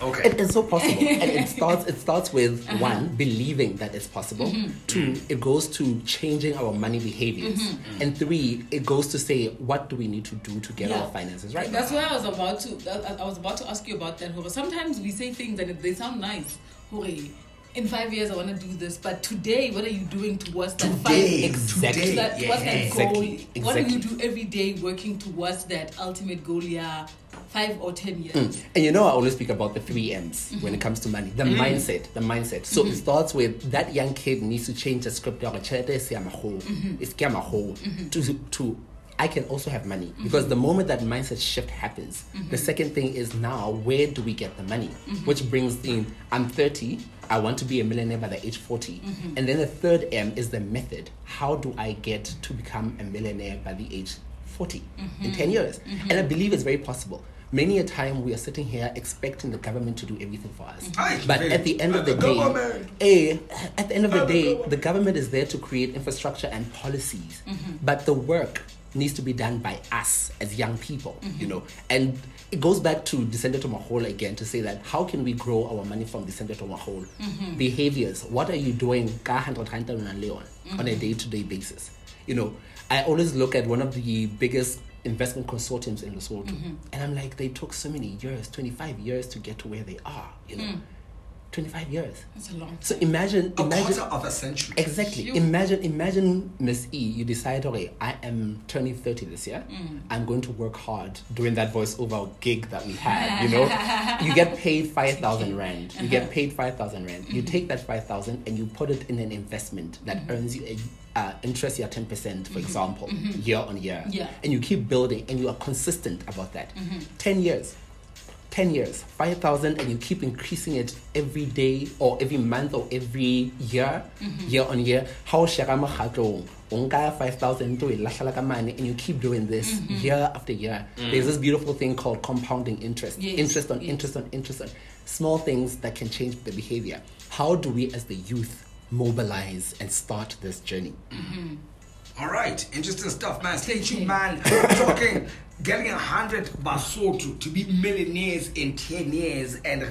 Okay. It is so possible. and it starts it starts with Uh-huh. one, believing that it's possible. Mm-hmm. Two, it goes to changing our money behaviors. Mm-hmm. And three, it goes to say what do we need to do to get Yeah. our finances right. That's why I was about to. I I was about to ask you about that. Sometimes we say things and they sound nice. Hore, in five years I want to do this, but today, what are you doing towards that Today, five? Exactly. today, that, yeah. goal. Exactly, What do you do every day working towards that ultimate goal? Yeah, five or ten years. Mm. And you know, I always speak about the three M's Mm-hmm. when it comes to money. The mm-hmm. mindset, the mindset. So mm-hmm. it starts with that young kid needs to change the script. ya gore tjhelete se ya magolo, Mm-hmm. se ke mm-hmm. To to I can also have money because the moment that mindset shift happens, the second thing is now where do we get the money? Which brings in I'm 30, I want to be a millionaire by the age 40. And then the third M is the method. How do I get to become a millionaire by the age 40 in 10 years? And I believe it's very possible. Many a time we are sitting here expecting the government to do everything for us. Aye, But at the end of the The day, government. eh, at the end of the the day, government. the government is there to create infrastructure and policies. Mm-hmm. But the work needs to be done by us as young people, Mm-hmm. you know. And it goes back to Lisente to Makholo again to say that how can we grow our money from Lisente to Makholo? Mm-hmm. Behaviors. What are you doing ka 100 rand on a leon on a Mm-hmm. day to day basis? You know, I always look at one of the biggest investment consortiums in Lesotho, Mm-hmm. and I'm like, they took so many years, 25 years to get to where they are, you know. Mm. 25 years. That's a long time. So imagine, A imagine quarter of a century. exactly. Phew. Imagine, imagine, Miss E. You decide, okay, I am turning 30 this year. Mm. I'm going to work hard doing that voiceover gig that we had. You know, you get paid 5,000 rand. You Uh-huh. get paid 5,000 rand. You Mm-hmm. take that 5,000 and you put it in an investment that earns you a uh, interest you 10%, for example, year on year. Mm-hmm. Yeah. And you keep building and you are consistent about that. Mm-hmm. 10 years. 10 years, 5,000, and you keep increasing it every day or every month or every year, Mm-hmm. year on year. How shara mokgatlong, o nka 5,000 to lahlela ka mane, and you keep doing this Mm-hmm. year after year. There's this beautiful thing called compounding interest. Yes, Interest on yes. interest on interest on small things that can change the behavior. How do we as the youth mobilize and start this journey? Mm-hmm. All right, interesting stuff, man. Stay tuned, man. We're talking getting a hundred Basotho to be millionaires in 10 years. And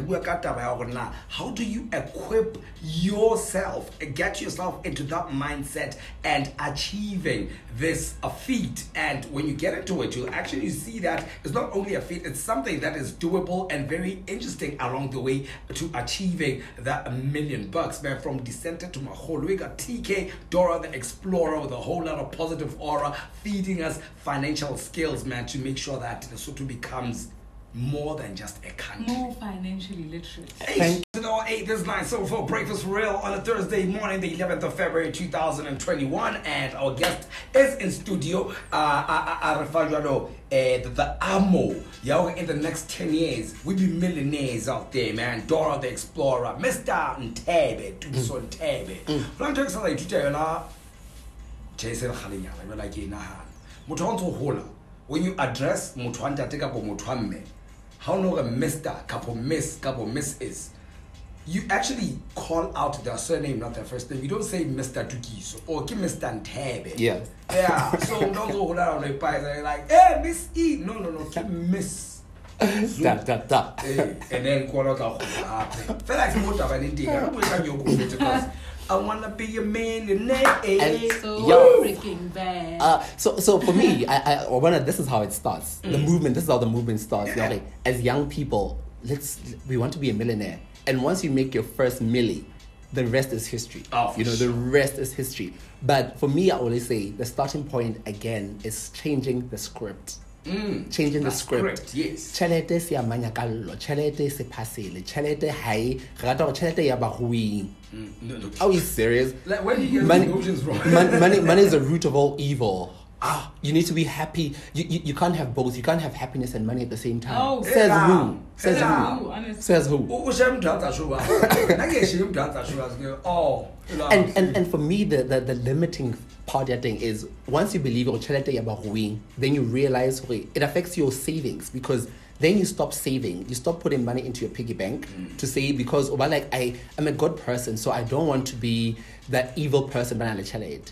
how do you equip yourself, get yourself into that mindset and achieving this a feat? And when you get into it, you'll actually see that it's not only a feat, it's something that is doable and very interesting along the way to achieving that million bucks, man. From Lisente to Makholo, we got TK, Dora the Explorer with a whole lot of positive aura, feeding us financial skills, man, to make sure that Lesotho becomes more than just a country. More financially literate. Eight to eight, this is nine so for breakfast for real on a Thursday morning, the 11th of February 2021, and our guest is in studio. Uh, uh, uh, uh Arafajano, uh, the, the Amo. Yo, in the next 10 years, we be millionaires out there, man. Dora the Explorer, Mr. Ntebe, Tuso Ntebe. Mm. Mm. Plan to exercise to tell you Jason Khalinyana, you're like, nah. Motho wa ntso hola, when you address motho wa ntate kapo motho wa mme, how no a Mr. Capo Miss Capo Miss is. You actually call out their surname, not their first name. You don't say Mr. Tukiso or give Mr. Ntebe. Yeah. Yeah. So don't go out on the pies and like, hey, Miss E. No, no, no, keep Miss. Da, da, da. Eh, and then call out Feel like some of an Indian. because I wanna be a millionaire. And- So Yo. freaking bad. Uh, so, so for me, I, I, wanna, this is how it starts. The movement. This is how the movement starts. Yeah. Okay, as young people, let's we want to be a millionaire, and once you make your first milli, the rest is history. Oh, you know, sure. the rest is history. But for me, I always say the starting point again is changing the script. Mm, Changing the script. yes. Tjhelete se ya manyakallo, tjhelete se phasele, tjhelete ha e re rata hore tjhelete ya. Mm. Are we serious? Like, where do you get money, notions from? money, money is the root of all evil. Ah, you need to be happy. You, you, you can't have both. You can't have happiness and money at the same time. Oh. Says Yeah. who? Says Yeah. who? Honestly. Says who? O share mdhatsa sho ba. Nna ke share mdhatsa sho ba ke oh. And, and and for me, the, the, the limiting part of thing is once you believe your chelete ya baruing, then you realize okay, it affects your savings because then you stop saving. You stop putting money into your piggy bank to save because well, like I am a good person, so I don't want to be that evil person. But I chelete.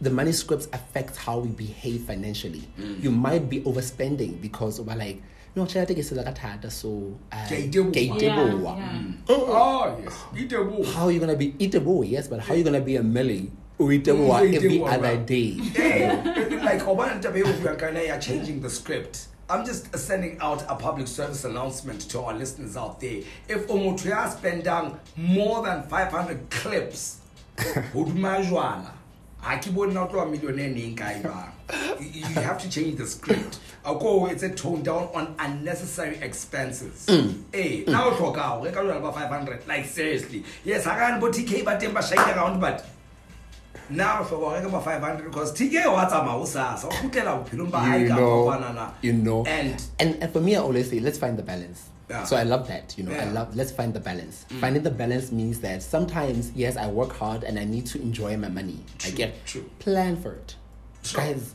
The money scripts affect how we behave financially. You might be overspending because we're like no tšhelete ke sela ka thata so uh, Ke a iteboha. ke a iteboha. Yeah, yeah. oh yes iteboha how are you gonna be eatable? yes but how are you gonna be a millie o iteboa Mm, every other day Yeah, like Obama Tabe Ubiankana are changing the script. I'm just sending out a public service announcement to our listeners out there. If Omotria spend down more than 500 clips, Udmajwana, Akibo not a millionaire Ninkaiba. You have to change the script. Ako, it's a tone down on unnecessary expenses. Mm. Eh, hey, now talk out. We can about 500. Like, seriously. Yes, I can't put TK, but Timba shake around, but now for go reka ma 500 because tk wa tsamaya o sasa o kgutlela bophelong ba hae you ka kopanana. you know, and and and for me, I always say, let's find the balance. Yeah. So I love that, you know, I Yeah. Mm. love. Let's find the balance. Finding the balance means that sometimes, yes, I work hard and I need to enjoy my money. I get true. plan for it, Sure. guys.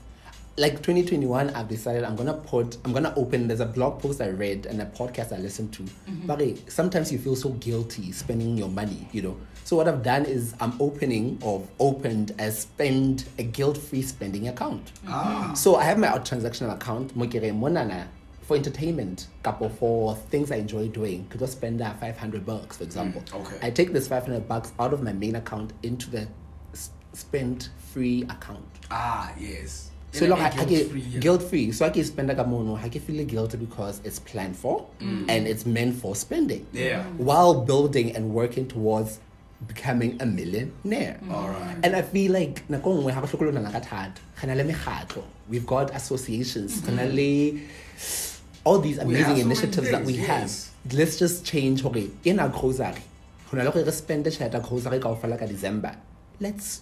Like 2021, I've decided I'm gonna put, I'm gonna open. There's a blog post I read and a podcast I listened to. But eh, sometimes you feel so guilty spending your money, you know. So what I've done is I'm opening or opened a spend a guilt-free spending account. ah So I have my transactional account, Mokere Monana, for entertainment, couple for things I enjoy doing. Could just spend that 500 bucks, for example. Mm, okay. I take this 500 bucks out of my main account into the s- spend free account. ah yes So In a long I, I guilt-free, get yeah. guilt free. So I can spend like a mono. I can feel guilty because it's planned for and it's meant for spending. Mm. Yeah. While building and working towards becoming a millionaire. all right And I feel like nako nngwe ha re hlokolona ka thata. Re na le mekgatlo. We've got associations. Re na le all these. Amazing so initiatives that we things, have. Let's just change hore in our grocery. Ho na le gore re spend tjhelete ya grocery kaofela ka December. Let's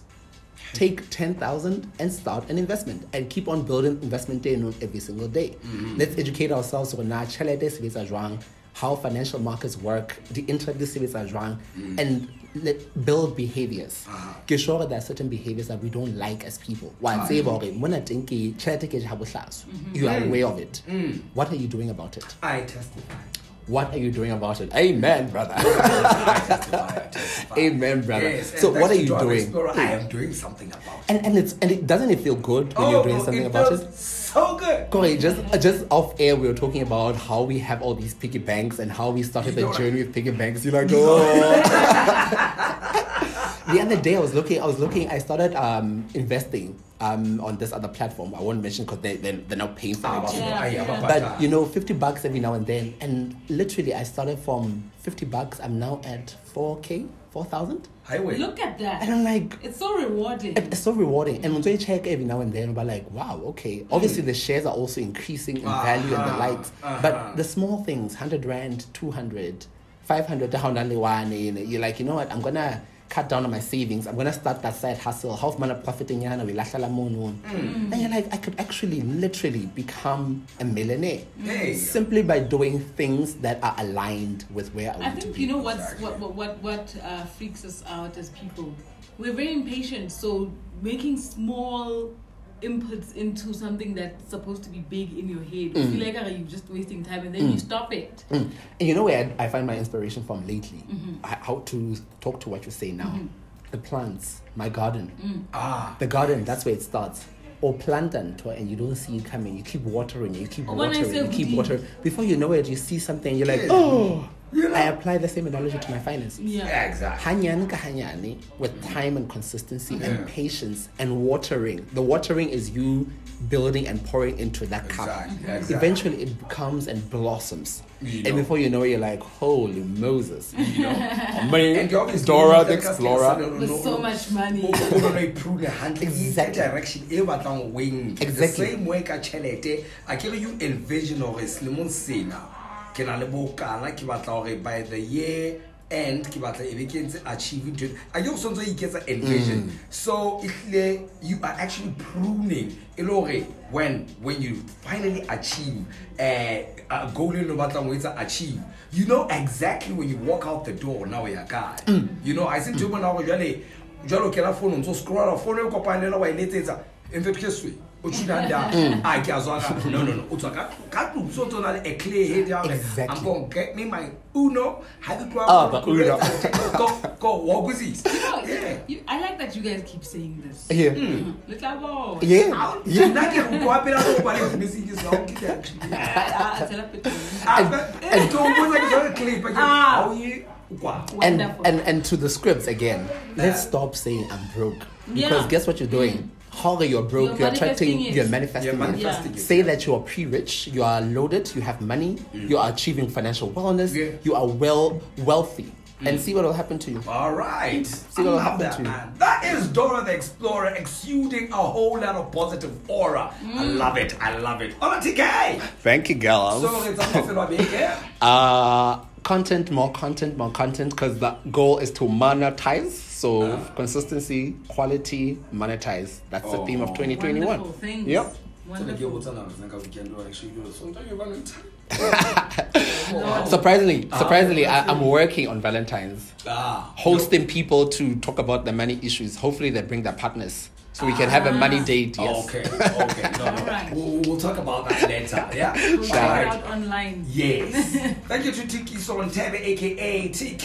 take 10,000 and start an investment and keep on building investment day every single day. Mm-hmm. Let's educate ourselves on na tjhelete e sebetsa jwang, how financial markets work, the interest di sebetsa jwang, and let build behaviors. Mm. Ah. Ke sure there are certain behaviors that we don't like as people. Wa tseba hore mona teng ke tjhelete ke ja bohlaswa. You are aware of it. Mm. What are you doing about it? i testify What are you doing about it? Amen, brother. I testify, I testify. Amen, brother. Yes, and so what are you Dora doing? Explorer, i am doing something about it And and it's and it doesn't it feel good when oh you're doing no, something it about feels it? so good Corey, just uh, just off air, we were talking about how we have all these piggy banks and how we started You the know- journey with piggy banks. You're like, oh. the other day, I was looking. I was looking. I started um, investing um, on this other platform. I won't mention because they they're, they're not paying for Ah, it. Yeah, ah, yeah. but, But you know, fifty bucks every now and then, and literally, I started from fifty bucks. I'm now at four k, four thousand, highway Look at that. and I'm like, It's so rewarding. it's so rewarding. And when you check every now and then, we're like, wow, okay. Obviously, the shares are also increasing in value and the Uh-huh, likes. uh-huh. But the small things, 100 Rand, 200, 500, down only one, you know, you're like, you know what, I'm going to cut down on my savings. I'm going to start that side hustle. Half man profiting yana, we lashala mono. Mm. And you're like, I could actually literally become a millionaire. Hey. Simply by doing things that are aligned with where I want I to think be. you know what's what what what, what uh, freaks us out as people. We're very impatient, so making small inputs into something that's supposed to be big in your head, you feel like you're just wasting time, and then you stop it. Mm. And you know where I, I find my inspiration from lately? Mm-hmm. H- How to talk to what you say now. The plants, my garden. Mm. ah The garden, that's where it starts. Or plant and and you don't see it coming. You keep watering, you keep Or when I watering, you keep Houdini. watering. Before you know it, you see something, you're like, oh, You know? I apply the same analogy to my finances. Yeah. exactly Hanyane ka hanyane, with time and consistency Yeah. and patience and watering. The watering is you building and pouring into that cup. Exactly, exactly. Eventually, it comes and blossoms. You And before you know it, you're like, holy Moses. you know Me, and you obviously Dora the look at us Explorer. With so much money. o kgona go improve hantle Exactly. exactly. direction e batlang o enke the Exactly. same way ka tšhelete a kere you envision gore selemong sena ke na le bokana ke batla gore by the year end ke batla e be ke ntse achieve it a ke go swantse o iketsa envision Mm. so ehlile you are actually pruning e le gore when when you finally achieve uh, a goal e le batlang o etsa achieve you know exactly when you walk out the door now ya kae. Mm. you know i se ntho e bona gore jalo ke la phone o ntse o scrolla phone e kopanela wa e letsetsa in fact ke o tshunanda a ke a zwa ka no no no o tswa ka ka tlung so tsona le a clear head ya hore Exactly. i'm going to get me my uno ha ke tloha Ah, moo, ba Uno. go go walk with it No, yeah you, I like that you guys keep saying this. Yeah. Little boy. Yeah. Yeah. nna ke re ko apela go ba le messages ga o ke ke actually Ah, ah, tell a bit. and don't want to go clip again Ah. how you kwa and, Wonderful. and and to the scripts again let's stop saying i'm broke because Yeah. guess what you're doing how are you're broke You're you're, attracting it. you're manifesting You're manifesting Yeah. it. say that you are pre-rich you are loaded you have money mm. you are achieving financial wellness Yeah. you are well wealthy and mm. see what will happen to you All right. See what'll happen that, to you. man. That is Dora the Explorer exuding a whole lot of positive aura. I mm. love it. I love it. Hola, TK. thank you girls So, it's a muffin of big uh content more content more content because the goal is to monetize so Uh. consistency quality monetize that's the theme of Oh. 2021 Wonderful. Thanks. Yep. Wonderful. Surprisingly, surprisingly, I, I'm working on Valentine's, Ah. hosting people to talk about the money issues. Hopefully, they bring their partners so we can have a money date. Yes. Oh, Okay. Okay. No, no. Alright. We'll, we'll talk about that later. Yeah. We'll check Alright. it out online. Yes. Thank you to Tiki Solentebe, aka TK.